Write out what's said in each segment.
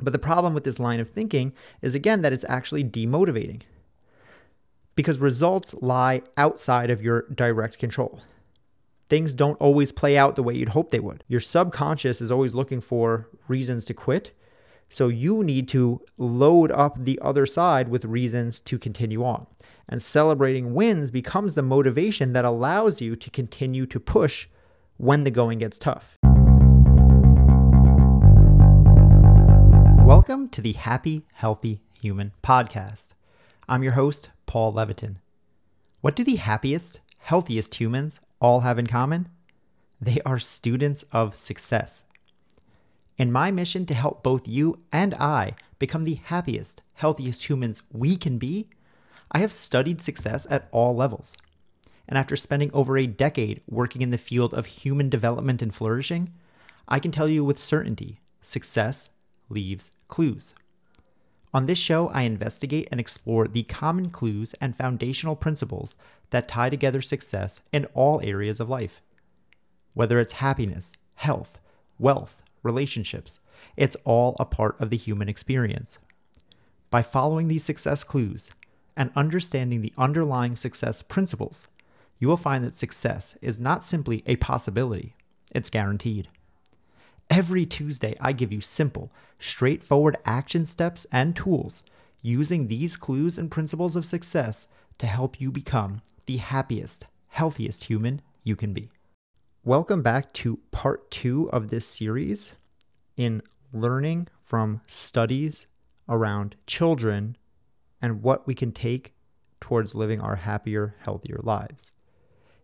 But the problem with this line of thinking is again that it's actually demotivating because results lie outside of your direct control. Things don't always play out the way you'd hope they would. Your subconscious is always looking for reasons to quit. So you need to load up the other side with reasons to continue on. And celebrating wins becomes the motivation that allows you to continue to push when the going gets tough. Welcome to the Happy, Healthy Human podcast. I'm your host, Paul Leviton. What do the happiest, healthiest humans all have in common? They are students of success. In my mission to help both you and I become the happiest, healthiest humans we can be, I have studied success at all levels. And after spending over a decade working in the field of human development and flourishing, I can tell you with certainty success leaves clues. On this show, I investigate and explore the common clues and foundational principles that tie together success in all areas of life. Whether it's happiness, health, wealth, relationships, it's all a part of the human experience. By following these success clues and understanding the underlying success principles, you will find that success is not simply a possibility, it's guaranteed. Every Tuesday, I give you simple, straightforward action steps and tools using these clues and principles of success to help you become the happiest, healthiest human you can be. Welcome back to part two of this series in learning from studies around children and what we can take towards living our happier, healthier lives.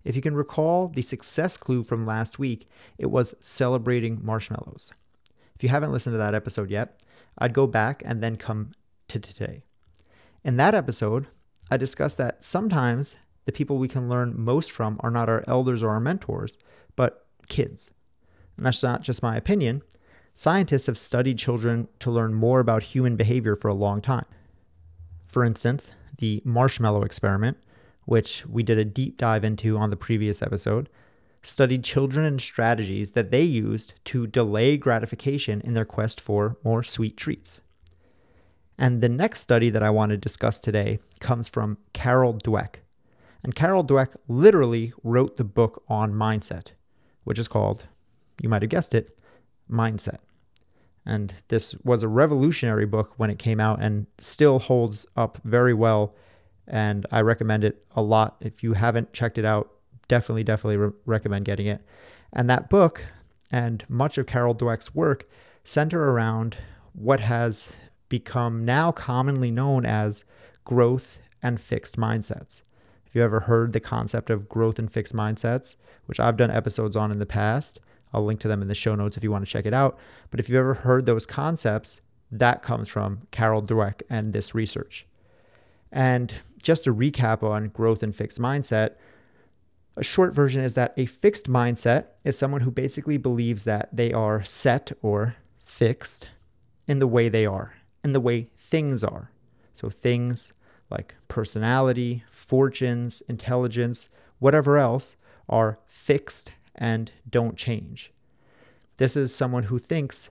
If you can recall the success clue from last week, it was celebrating marshmallows. If you haven't listened to that episode yet, I'd go back and then come to today. In that episode, I discussed that sometimes the people we can learn most from are not our elders or our mentors, but kids. And that's not just my opinion. Scientists have studied children to learn more about human behavior for a long time. For instance, the marshmallow experiment which we did a deep dive into on the previous episode, studied children and strategies that they used to delay gratification in their quest for more sweet treats. And the next study that I want to discuss today comes from Carol Dweck. And Carol Dweck literally wrote the book on mindset, which is called, you might have guessed it, Mindset. And this was a revolutionary book when it came out and still holds up very well and I recommend it a lot. If you haven't checked it out, definitely, definitely re- recommend getting it. And that book and much of Carol Dweck's work center around what has become now commonly known as growth and fixed mindsets. If you ever heard the concept of growth and fixed mindsets, which I've done episodes on in the past, I'll link to them in the show notes if you want to check it out. But if you've ever heard those concepts, that comes from Carol Dweck and this research. And just a recap on growth and fixed mindset, a short version is that a fixed mindset is someone who basically believes that they are set or fixed in the way they are, in the way things are. So things like personality, fortunes, intelligence, whatever else are fixed and don't change. This is someone who thinks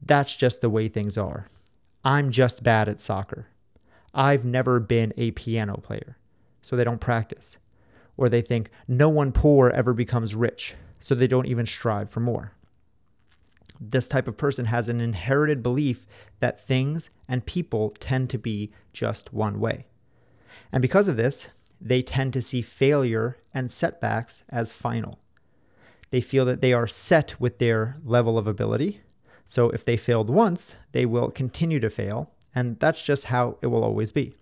that's just the way things are. I'm just bad at soccer. I've never been a piano player, so they don't practice. Or they think no one poor ever becomes rich, so they don't even strive for more. This type of person has an inherited belief that things and people tend to be just one way. And because of this, they tend to see failure and setbacks as final. They feel that they are set with their level of ability. So if they failed once, they will continue to fail and that's just how it will always be.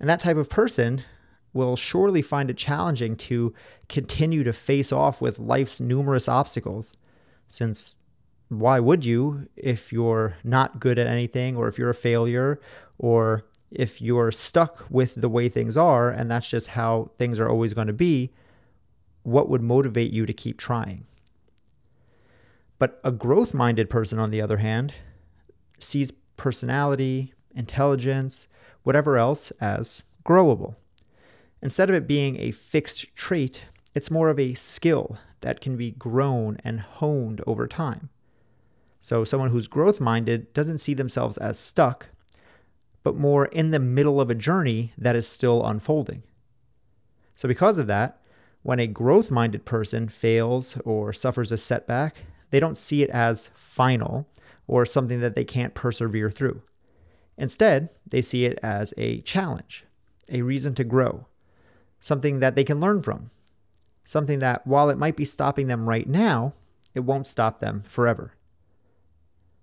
And that type of person will surely find it challenging to continue to face off with life's numerous obstacles, since why would you if you're not good at anything, or if you're a failure, or if you're stuck with the way things are and that's just how things are always going to be? What would motivate you to keep trying? But a growth minded person, on the other hand, sees personality, intelligence, whatever else as growable. Instead of it being a fixed trait, it's more of a skill that can be grown and honed over time. So, someone who's growth minded doesn't see themselves as stuck, but more in the middle of a journey that is still unfolding. So, because of that, when a growth minded person fails or suffers a setback, they don't see it as final or something that they can't persevere through. Instead, they see it as a challenge, a reason to grow, something that they can learn from, something that, while it might be stopping them right now, it won't stop them forever.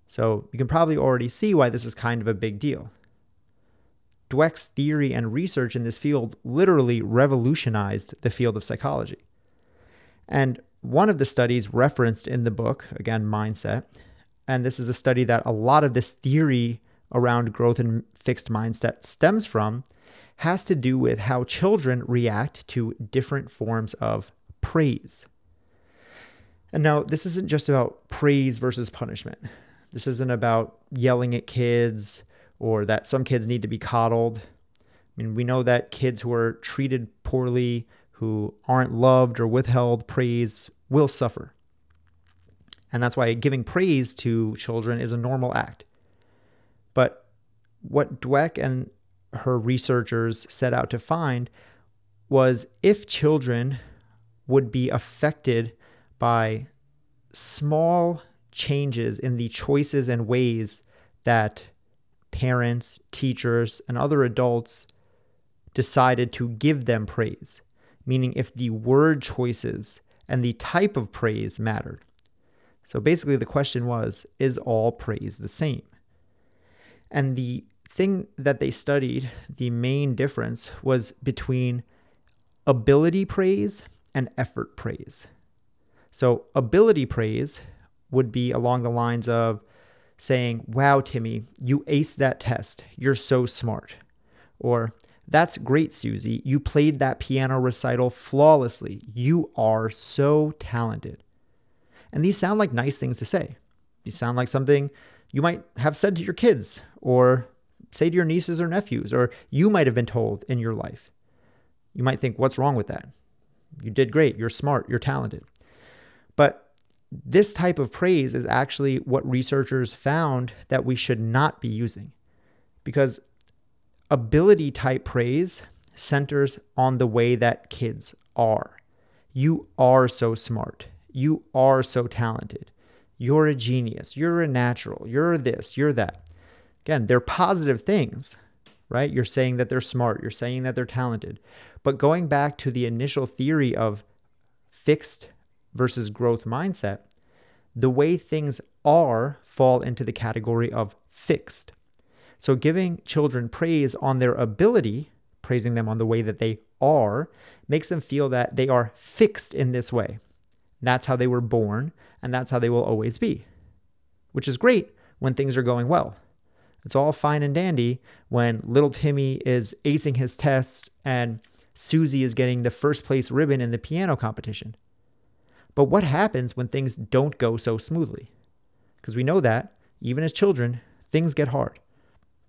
So you can probably already see why this is kind of a big deal. Dweck's theory and research in this field literally revolutionized the field of psychology. And one of the studies referenced in the book, again, Mindset, and this is a study that a lot of this theory around growth and fixed mindset stems from, has to do with how children react to different forms of praise. And now, this isn't just about praise versus punishment. This isn't about yelling at kids or that some kids need to be coddled. I mean, we know that kids who are treated poorly, who aren't loved or withheld praise, will suffer. And that's why giving praise to children is a normal act. But what Dweck and her researchers set out to find was if children would be affected by small changes in the choices and ways that parents, teachers, and other adults decided to give them praise, meaning if the word choices and the type of praise mattered. So basically, the question was is all praise the same? And the thing that they studied, the main difference was between ability praise and effort praise. So, ability praise would be along the lines of saying, Wow, Timmy, you aced that test. You're so smart. Or, That's great, Susie. You played that piano recital flawlessly. You are so talented. And these sound like nice things to say. These sound like something you might have said to your kids or say to your nieces or nephews, or you might have been told in your life. You might think, what's wrong with that? You did great. You're smart. You're talented. But this type of praise is actually what researchers found that we should not be using because ability type praise centers on the way that kids are. You are so smart. You are so talented. You're a genius. You're a natural. You're this. You're that. Again, they're positive things, right? You're saying that they're smart. You're saying that they're talented. But going back to the initial theory of fixed versus growth mindset, the way things are fall into the category of fixed. So giving children praise on their ability, praising them on the way that they are, makes them feel that they are fixed in this way. That's how they were born, and that's how they will always be, which is great when things are going well. It's all fine and dandy when little Timmy is acing his tests and Susie is getting the first place ribbon in the piano competition. But what happens when things don't go so smoothly? Because we know that, even as children, things get hard.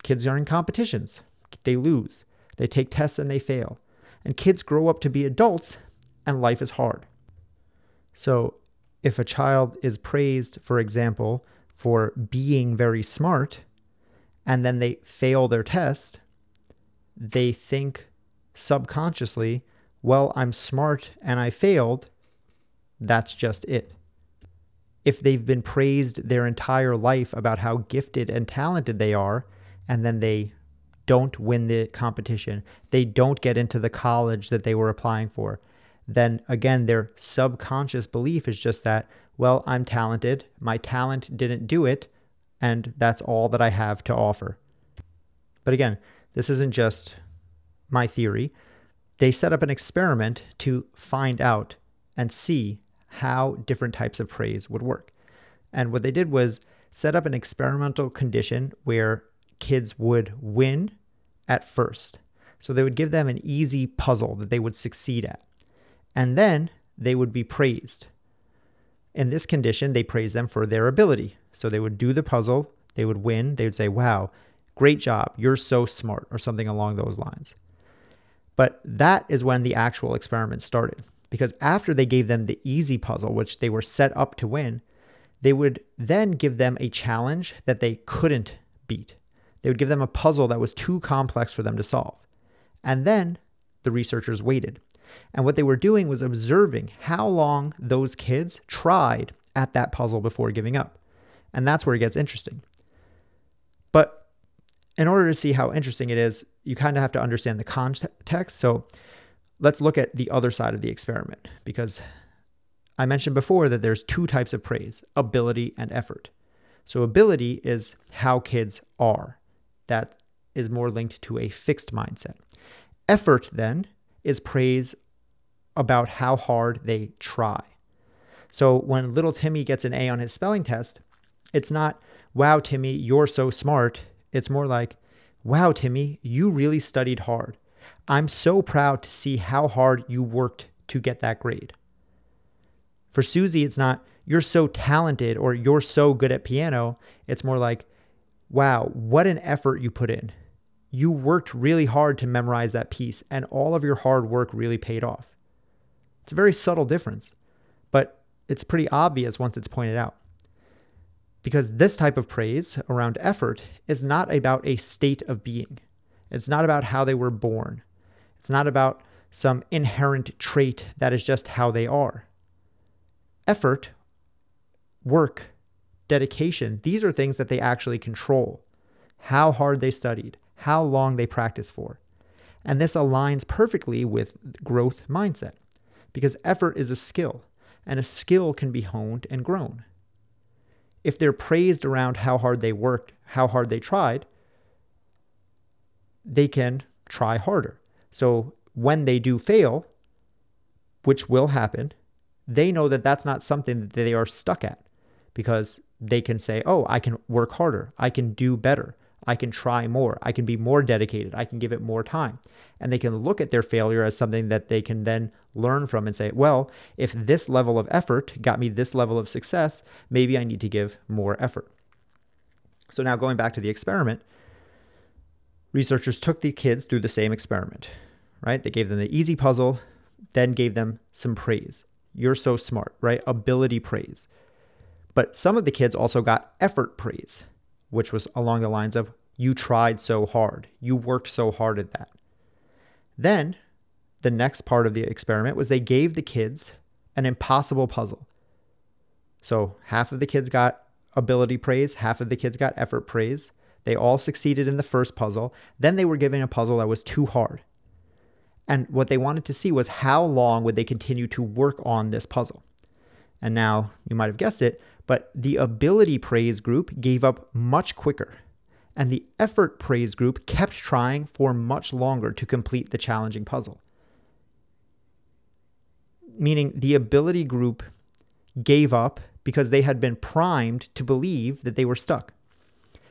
Kids are in competitions, they lose, they take tests and they fail. And kids grow up to be adults, and life is hard. So, if a child is praised, for example, for being very smart, and then they fail their test, they think subconsciously, well, I'm smart and I failed. That's just it. If they've been praised their entire life about how gifted and talented they are, and then they don't win the competition, they don't get into the college that they were applying for, then again, their subconscious belief is just that, well, I'm talented, my talent didn't do it, and that's all that I have to offer. But again, this isn't just my theory. They set up an experiment to find out and see how different types of praise would work. And what they did was set up an experimental condition where kids would win at first. So they would give them an easy puzzle that they would succeed at and then they would be praised. In this condition, they praise them for their ability. So they would do the puzzle, they would win, they would say, Wow, great job, you're so smart, or something along those lines. But that is when the actual experiment started. Because after they gave them the easy puzzle, which they were set up to win, they would then give them a challenge that they couldn't beat. They would give them a puzzle that was too complex for them to solve. And then the researchers waited. And what they were doing was observing how long those kids tried at that puzzle before giving up. And that's where it gets interesting. But in order to see how interesting it is, you kind of have to understand the context. So let's look at the other side of the experiment because I mentioned before that there's two types of praise ability and effort. So, ability is how kids are, that is more linked to a fixed mindset. Effort, then, is praise about how hard they try. So, when little Timmy gets an A on his spelling test, it's not, wow, Timmy, you're so smart. It's more like, wow, Timmy, you really studied hard. I'm so proud to see how hard you worked to get that grade. For Susie, it's not, you're so talented or you're so good at piano. It's more like, wow, what an effort you put in. You worked really hard to memorize that piece, and all of your hard work really paid off. It's a very subtle difference, but it's pretty obvious once it's pointed out. Because this type of praise around effort is not about a state of being. It's not about how they were born. It's not about some inherent trait that is just how they are effort, work, dedication, these are things that they actually control. How hard they studied, how long they practice for. And this aligns perfectly with growth mindset because effort is a skill and a skill can be honed and grown. If they're praised around how hard they worked, how hard they tried, they can try harder. So when they do fail, which will happen, they know that that's not something that they are stuck at because they can say, oh, I can work harder. I can do better. I can try more. I can be more dedicated. I can give it more time. And they can look at their failure as something that they can then learn from and say, well, if this level of effort got me this level of success, maybe I need to give more effort. So now going back to the experiment, researchers took the kids through the same experiment, right? They gave them the easy puzzle, then gave them some praise. You're so smart, right? Ability praise. But some of the kids also got effort praise, which was along the lines of, you tried so hard, you worked so hard at that. Then the next part of the experiment was they gave the kids an impossible puzzle. So half of the kids got ability praise, half of the kids got effort praise. They all succeeded in the first puzzle. Then they were given a puzzle that was too hard. And what they wanted to see was how long would they continue to work on this puzzle. And now you might have guessed it, but the ability praise group gave up much quicker. And the effort praise group kept trying for much longer to complete the challenging puzzle. Meaning the ability group gave up because they had been primed to believe that they were stuck.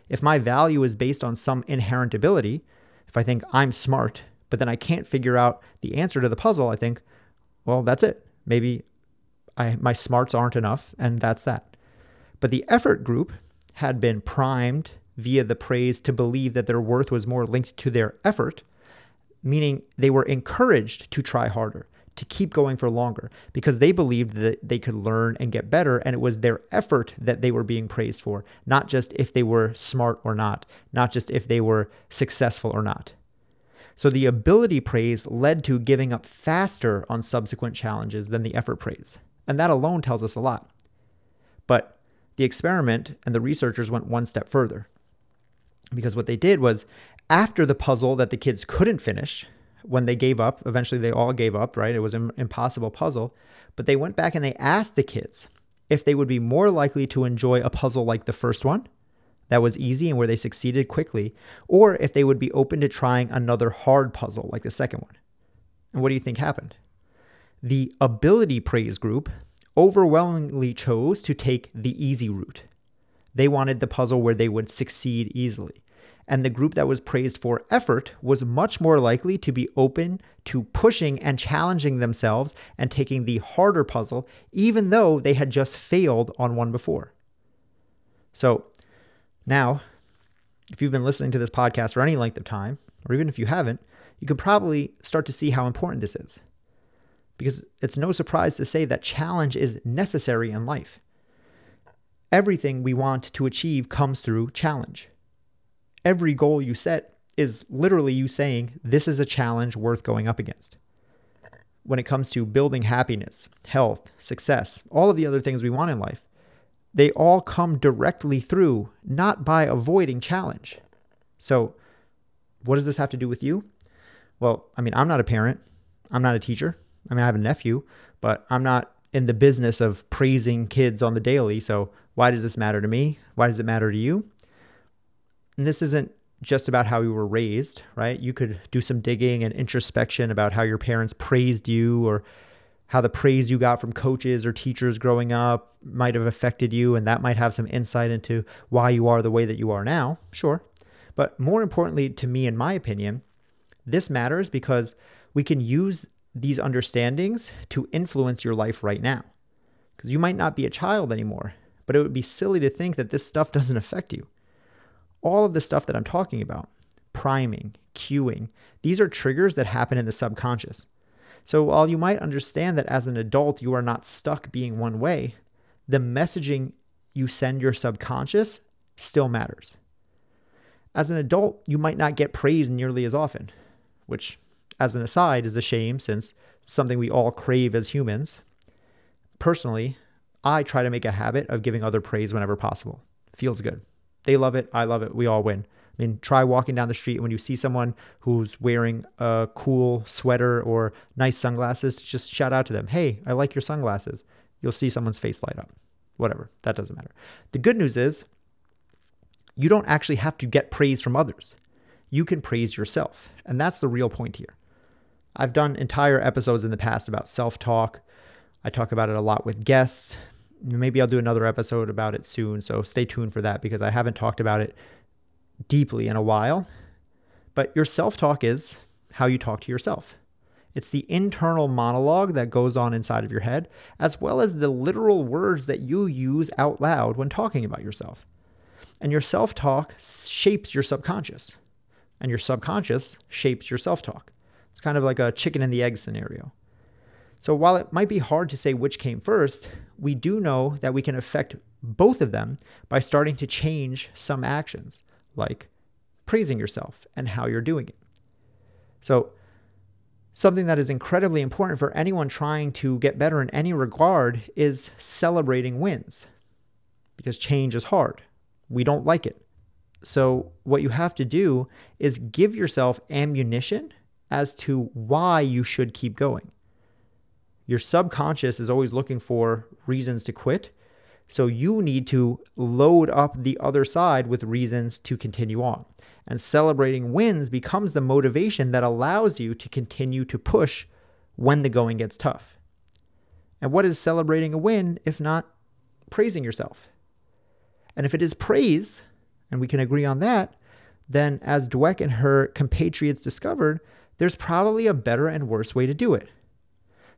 If my value is based on some inherent ability, if I think I'm smart but then I can't figure out the answer to the puzzle, I think, well, that's it. Maybe I, my smarts aren't enough, and that's that. But the effort group had been primed via the praise to believe that their worth was more linked to their effort, meaning they were encouraged to try harder, to keep going for longer, because they believed that they could learn and get better, and it was their effort that they were being praised for, not just if they were smart or not, not just if they were successful or not. So the ability praise led to giving up faster on subsequent challenges than the effort praise. And that alone tells us a lot. But the experiment and the researchers went one step further. Because what they did was, after the puzzle that the kids couldn't finish, when they gave up, eventually they all gave up, right? It was an impossible puzzle. But they went back and they asked the kids if they would be more likely to enjoy a puzzle like the first one that was easy and where they succeeded quickly, or if they would be open to trying another hard puzzle like the second one. And what do you think happened? The ability praise group overwhelmingly chose to take the easy route. They wanted the puzzle where they would succeed easily. And the group that was praised for effort was much more likely to be open to pushing and challenging themselves and taking the harder puzzle, even though they had just failed on one before. So, now, if you've been listening to this podcast for any length of time, or even if you haven't, you can probably start to see how important this is. Because it's no surprise to say that challenge is necessary in life. Everything we want to achieve comes through challenge. Every goal you set is literally you saying, This is a challenge worth going up against. When it comes to building happiness, health, success, all of the other things we want in life, they all come directly through, not by avoiding challenge. So, what does this have to do with you? Well, I mean, I'm not a parent, I'm not a teacher. I mean, I have a nephew, but I'm not in the business of praising kids on the daily. So, why does this matter to me? Why does it matter to you? And this isn't just about how you were raised, right? You could do some digging and introspection about how your parents praised you or how the praise you got from coaches or teachers growing up might have affected you, and that might have some insight into why you are the way that you are now. Sure. But more importantly, to me, in my opinion, this matters because we can use these understandings to influence your life right now. Because you might not be a child anymore, but it would be silly to think that this stuff doesn't affect you. All of the stuff that I'm talking about, priming, cueing, these are triggers that happen in the subconscious. So while you might understand that as an adult you are not stuck being one way, the messaging you send your subconscious still matters. As an adult, you might not get praised nearly as often, which, as an aside, is a shame since something we all crave as humans. Personally, I try to make a habit of giving other praise whenever possible. Feels good. They love it. I love it. We all win. I mean, try walking down the street and when you see someone who's wearing a cool sweater or nice sunglasses, just shout out to them, Hey, I like your sunglasses. You'll see someone's face light up. Whatever. That doesn't matter. The good news is you don't actually have to get praise from others. You can praise yourself. And that's the real point here. I've done entire episodes in the past about self talk. I talk about it a lot with guests. Maybe I'll do another episode about it soon. So stay tuned for that because I haven't talked about it deeply in a while. But your self talk is how you talk to yourself. It's the internal monologue that goes on inside of your head, as well as the literal words that you use out loud when talking about yourself. And your self talk shapes your subconscious, and your subconscious shapes your self talk. It's kind of like a chicken and the egg scenario. So while it might be hard to say which came first, we do know that we can affect both of them by starting to change some actions like praising yourself and how you're doing it. So, something that is incredibly important for anyone trying to get better in any regard is celebrating wins because change is hard. We don't like it. So, what you have to do is give yourself ammunition as to why you should keep going. Your subconscious is always looking for reasons to quit, so you need to load up the other side with reasons to continue on. And celebrating wins becomes the motivation that allows you to continue to push when the going gets tough. And what is celebrating a win if not praising yourself? And if it is praise, and we can agree on that, then as Dweck and her compatriots discovered, there's probably a better and worse way to do it.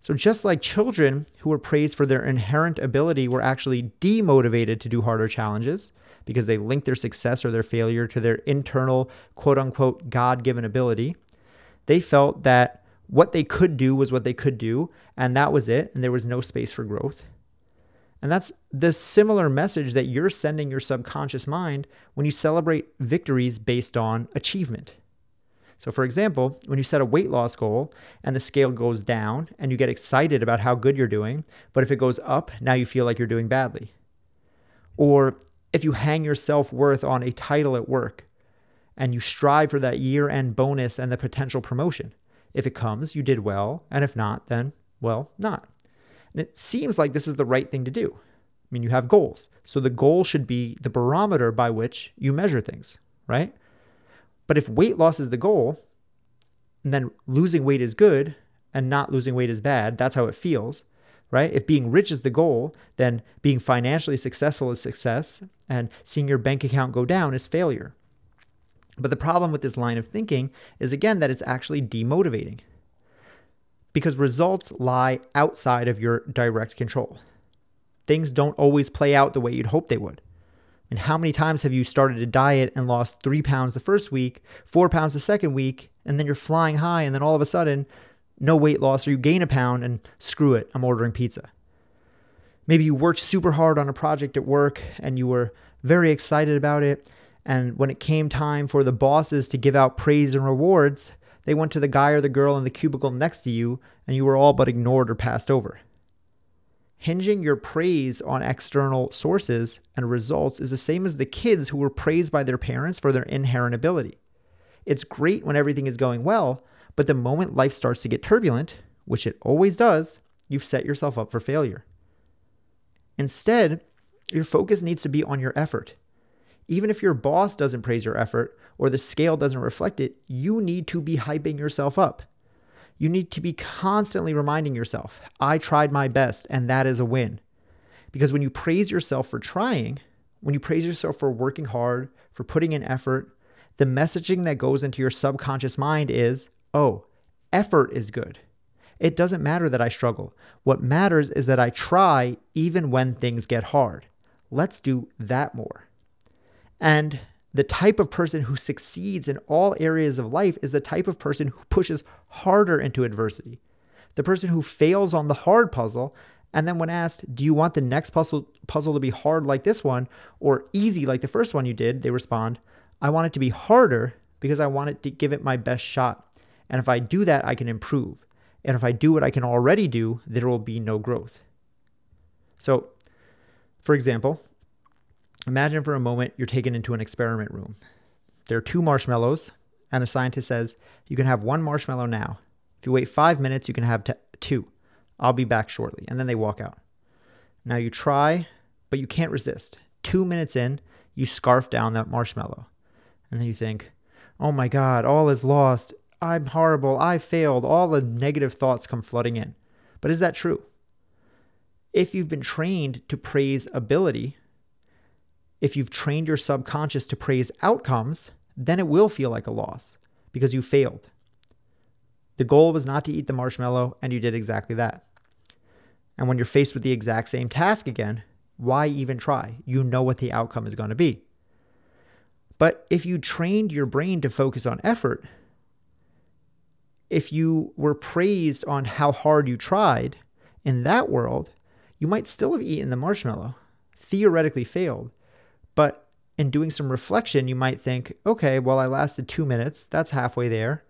So, just like children who were praised for their inherent ability were actually demotivated to do harder challenges because they linked their success or their failure to their internal quote unquote God given ability, they felt that what they could do was what they could do, and that was it, and there was no space for growth. And that's the similar message that you're sending your subconscious mind when you celebrate victories based on achievement. So, for example, when you set a weight loss goal and the scale goes down and you get excited about how good you're doing, but if it goes up, now you feel like you're doing badly. Or if you hang your self worth on a title at work and you strive for that year end bonus and the potential promotion. If it comes, you did well. And if not, then, well, not. And it seems like this is the right thing to do. I mean, you have goals. So the goal should be the barometer by which you measure things, right? But if weight loss is the goal, and then losing weight is good and not losing weight is bad, that's how it feels, right? If being rich is the goal, then being financially successful is success, and seeing your bank account go down is failure. But the problem with this line of thinking is again that it's actually demotivating because results lie outside of your direct control. Things don't always play out the way you'd hope they would. And how many times have you started a diet and lost three pounds the first week, four pounds the second week, and then you're flying high, and then all of a sudden, no weight loss, or you gain a pound and screw it, I'm ordering pizza. Maybe you worked super hard on a project at work and you were very excited about it. And when it came time for the bosses to give out praise and rewards, they went to the guy or the girl in the cubicle next to you and you were all but ignored or passed over. Hinging your praise on external sources and results is the same as the kids who were praised by their parents for their inherent ability. It's great when everything is going well, but the moment life starts to get turbulent, which it always does, you've set yourself up for failure. Instead, your focus needs to be on your effort. Even if your boss doesn't praise your effort or the scale doesn't reflect it, you need to be hyping yourself up. You need to be constantly reminding yourself, I tried my best, and that is a win. Because when you praise yourself for trying, when you praise yourself for working hard, for putting in effort, the messaging that goes into your subconscious mind is, oh, effort is good. It doesn't matter that I struggle. What matters is that I try even when things get hard. Let's do that more. And the type of person who succeeds in all areas of life is the type of person who pushes harder into adversity. The person who fails on the hard puzzle and then when asked, "Do you want the next puzzle puzzle to be hard like this one or easy like the first one you did?" they respond, "I want it to be harder because I want it to give it my best shot. And if I do that, I can improve. And if I do what I can already do, there will be no growth." So, for example, Imagine for a moment you're taken into an experiment room. There are two marshmallows, and a scientist says you can have one marshmallow now. If you wait five minutes, you can have t- two. I'll be back shortly. And then they walk out. Now you try, but you can't resist. Two minutes in, you scarf down that marshmallow. And then you think, oh my God, all is lost. I'm horrible. I failed. All the negative thoughts come flooding in. But is that true? If you've been trained to praise ability, if you've trained your subconscious to praise outcomes, then it will feel like a loss because you failed. The goal was not to eat the marshmallow, and you did exactly that. And when you're faced with the exact same task again, why even try? You know what the outcome is going to be. But if you trained your brain to focus on effort, if you were praised on how hard you tried in that world, you might still have eaten the marshmallow, theoretically failed, but in doing some reflection, you might think, okay, well, I lasted two minutes. That's halfway there.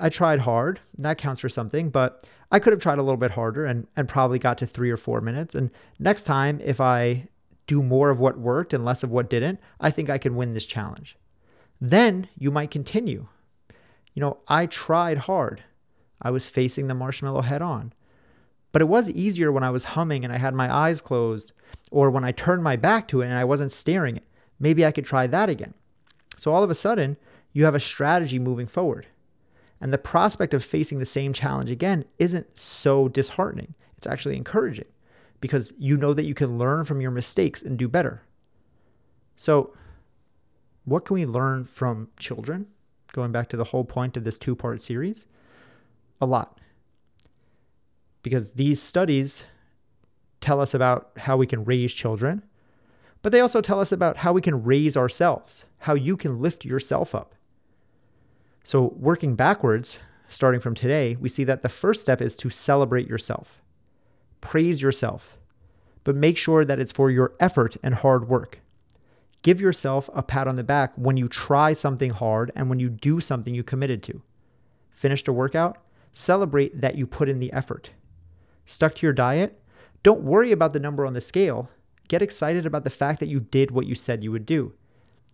I tried hard. That counts for something, but I could have tried a little bit harder and, and probably got to three or four minutes. And next time, if I do more of what worked and less of what didn't, I think I can win this challenge. Then you might continue. You know, I tried hard. I was facing the marshmallow head on. But it was easier when I was humming and I had my eyes closed, or when I turned my back to it and I wasn't staring it. Maybe I could try that again. So all of a sudden, you have a strategy moving forward. And the prospect of facing the same challenge again isn't so disheartening. It's actually encouraging because you know that you can learn from your mistakes and do better. So, what can we learn from children? Going back to the whole point of this two part series, a lot because these studies tell us about how we can raise children, but they also tell us about how we can raise ourselves, how you can lift yourself up. So, working backwards, starting from today, we see that the first step is to celebrate yourself, praise yourself, but make sure that it's for your effort and hard work. Give yourself a pat on the back when you try something hard and when you do something you committed to. Finished a workout? Celebrate that you put in the effort stuck to your diet, don't worry about the number on the scale. Get excited about the fact that you did what you said you would do.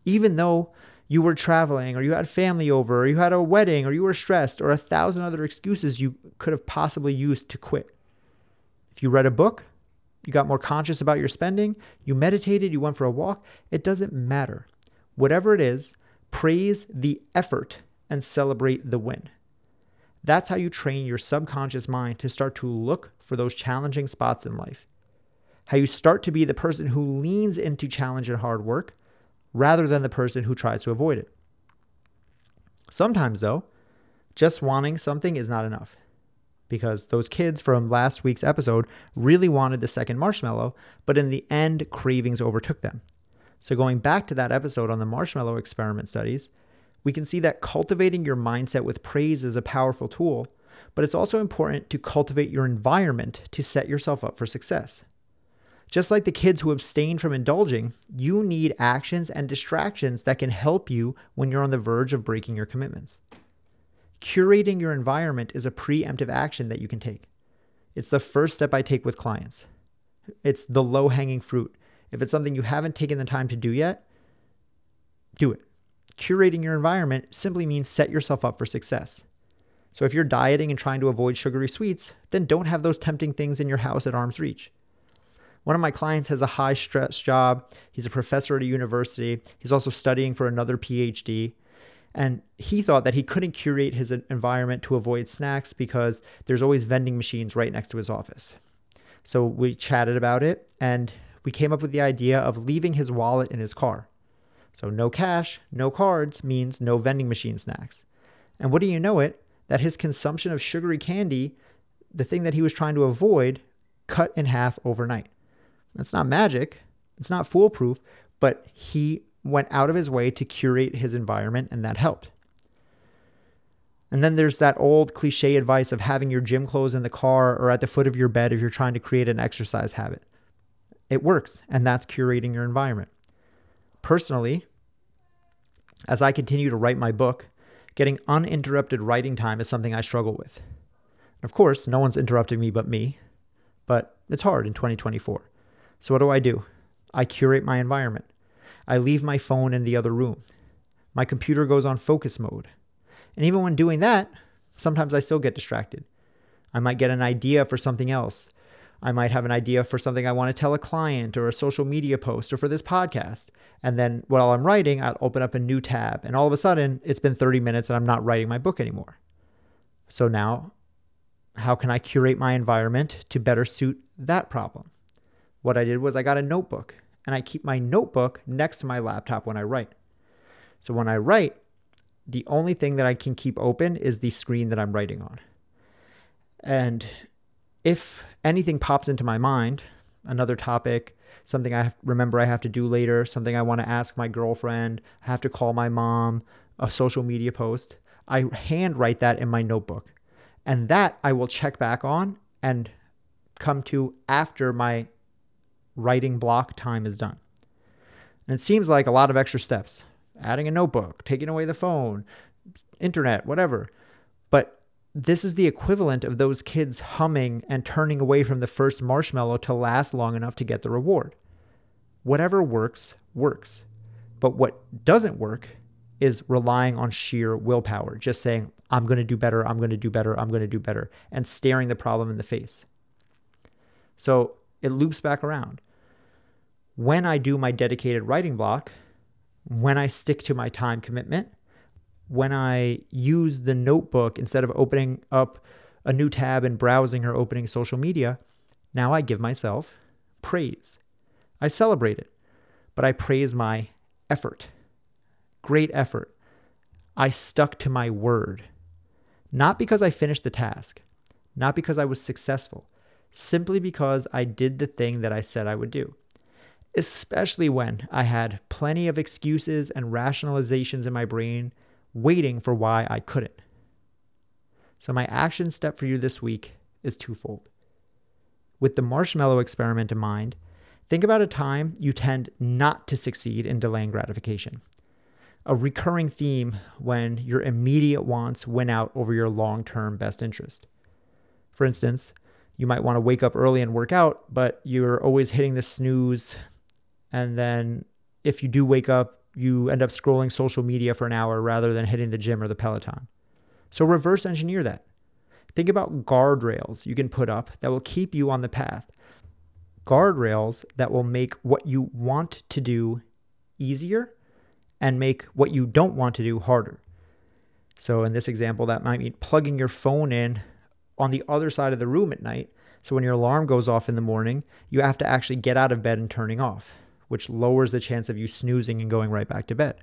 Even though you were traveling, or you had family over, or you had a wedding, or you were stressed, or a thousand other excuses you could have possibly used to quit. If you read a book, you got more conscious about your spending, you meditated, you went for a walk, it doesn't matter. Whatever it is, praise the effort and celebrate the win. That's how you train your subconscious mind to start to look for those challenging spots in life. How you start to be the person who leans into challenge and hard work rather than the person who tries to avoid it. Sometimes, though, just wanting something is not enough because those kids from last week's episode really wanted the second marshmallow, but in the end, cravings overtook them. So, going back to that episode on the marshmallow experiment studies, we can see that cultivating your mindset with praise is a powerful tool, but it's also important to cultivate your environment to set yourself up for success. Just like the kids who abstain from indulging, you need actions and distractions that can help you when you're on the verge of breaking your commitments. Curating your environment is a preemptive action that you can take. It's the first step I take with clients. It's the low hanging fruit. If it's something you haven't taken the time to do yet, do it. Curating your environment simply means set yourself up for success. So if you're dieting and trying to avoid sugary sweets, then don't have those tempting things in your house at arm's reach. One of my clients has a high stress job. He's a professor at a university. He's also studying for another PhD. And he thought that he couldn't curate his environment to avoid snacks because there's always vending machines right next to his office. So we chatted about it and we came up with the idea of leaving his wallet in his car. So no cash, no cards means no vending machine snacks. And what do you know it? That his consumption of sugary candy, the thing that he was trying to avoid, cut in half overnight. That's not magic, it's not foolproof, but he went out of his way to curate his environment, and that helped. And then there's that old cliche advice of having your gym clothes in the car or at the foot of your bed if you're trying to create an exercise habit. It works, and that's curating your environment. Personally, as I continue to write my book, getting uninterrupted writing time is something I struggle with. Of course, no one's interrupting me but me, but it's hard in 2024. So, what do I do? I curate my environment. I leave my phone in the other room. My computer goes on focus mode. And even when doing that, sometimes I still get distracted. I might get an idea for something else. I might have an idea for something I want to tell a client or a social media post or for this podcast. And then while I'm writing, I'll open up a new tab. And all of a sudden, it's been 30 minutes and I'm not writing my book anymore. So now, how can I curate my environment to better suit that problem? What I did was I got a notebook and I keep my notebook next to my laptop when I write. So when I write, the only thing that I can keep open is the screen that I'm writing on. And if anything pops into my mind, another topic, something I remember I have to do later, something I want to ask my girlfriend, I have to call my mom, a social media post, I handwrite that in my notebook. And that I will check back on and come to after my writing block time is done. And it seems like a lot of extra steps adding a notebook, taking away the phone, internet, whatever. This is the equivalent of those kids humming and turning away from the first marshmallow to last long enough to get the reward. Whatever works, works. But what doesn't work is relying on sheer willpower, just saying, I'm going to do better, I'm going to do better, I'm going to do better, and staring the problem in the face. So it loops back around. When I do my dedicated writing block, when I stick to my time commitment, when I use the notebook instead of opening up a new tab and browsing or opening social media, now I give myself praise. I celebrate it, but I praise my effort. Great effort. I stuck to my word. Not because I finished the task, not because I was successful, simply because I did the thing that I said I would do. Especially when I had plenty of excuses and rationalizations in my brain waiting for why I couldn't. So, my action step for you this week is twofold. With the marshmallow experiment in mind, think about a time you tend not to succeed in delaying gratification. A recurring theme when your immediate wants win out over your long term best interest. For instance, you might want to wake up early and work out, but you're always hitting the snooze. And then if you do wake up, you end up scrolling social media for an hour rather than hitting the gym or the Peloton. So reverse engineer that. Think about guardrails you can put up that will keep you on the path. Guardrails that will make what you want to do easier and make what you don't want to do harder. So, in this example, that might mean plugging your phone in on the other side of the room at night. So when your alarm goes off in the morning, you have to actually get out of bed and turning off, which lowers the chance of you snoozing and going right back to bed.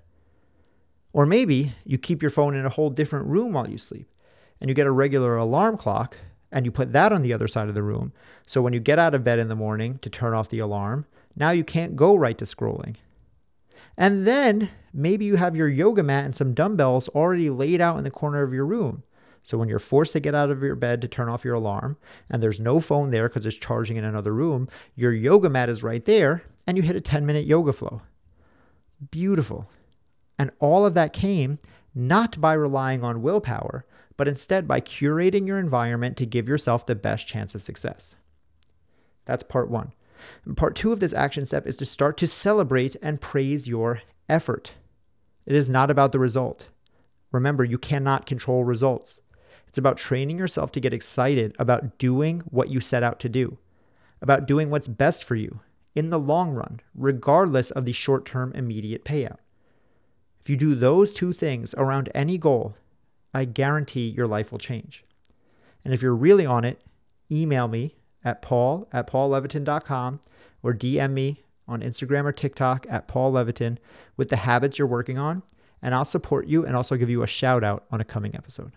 Or maybe you keep your phone in a whole different room while you sleep and you get a regular alarm clock and you put that on the other side of the room. So when you get out of bed in the morning to turn off the alarm, now you can't go right to scrolling. And then maybe you have your yoga mat and some dumbbells already laid out in the corner of your room. So when you're forced to get out of your bed to turn off your alarm and there's no phone there because it's charging in another room, your yoga mat is right there and you hit a 10 minute yoga flow. Beautiful. And all of that came not by relying on willpower, but instead by curating your environment to give yourself the best chance of success. That's part one. And part two of this action step is to start to celebrate and praise your effort. It is not about the result. Remember, you cannot control results. It's about training yourself to get excited about doing what you set out to do, about doing what's best for you in the long run, regardless of the short term immediate payout. If you do those two things around any goal, I guarantee your life will change. And if you're really on it, email me at paul at paulleviton.com or DM me on Instagram or TikTok at Paul Leviton with the habits you're working on, and I'll support you and also give you a shout out on a coming episode.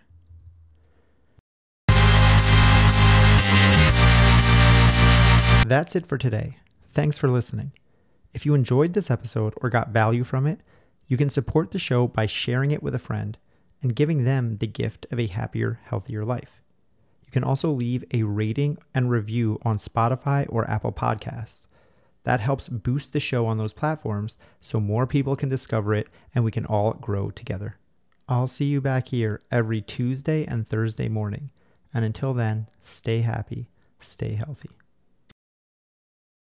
That's it for today. Thanks for listening. If you enjoyed this episode or got value from it, you can support the show by sharing it with a friend and giving them the gift of a happier, healthier life. You can also leave a rating and review on Spotify or Apple Podcasts. That helps boost the show on those platforms so more people can discover it and we can all grow together. I'll see you back here every Tuesday and Thursday morning. And until then, stay happy, stay healthy.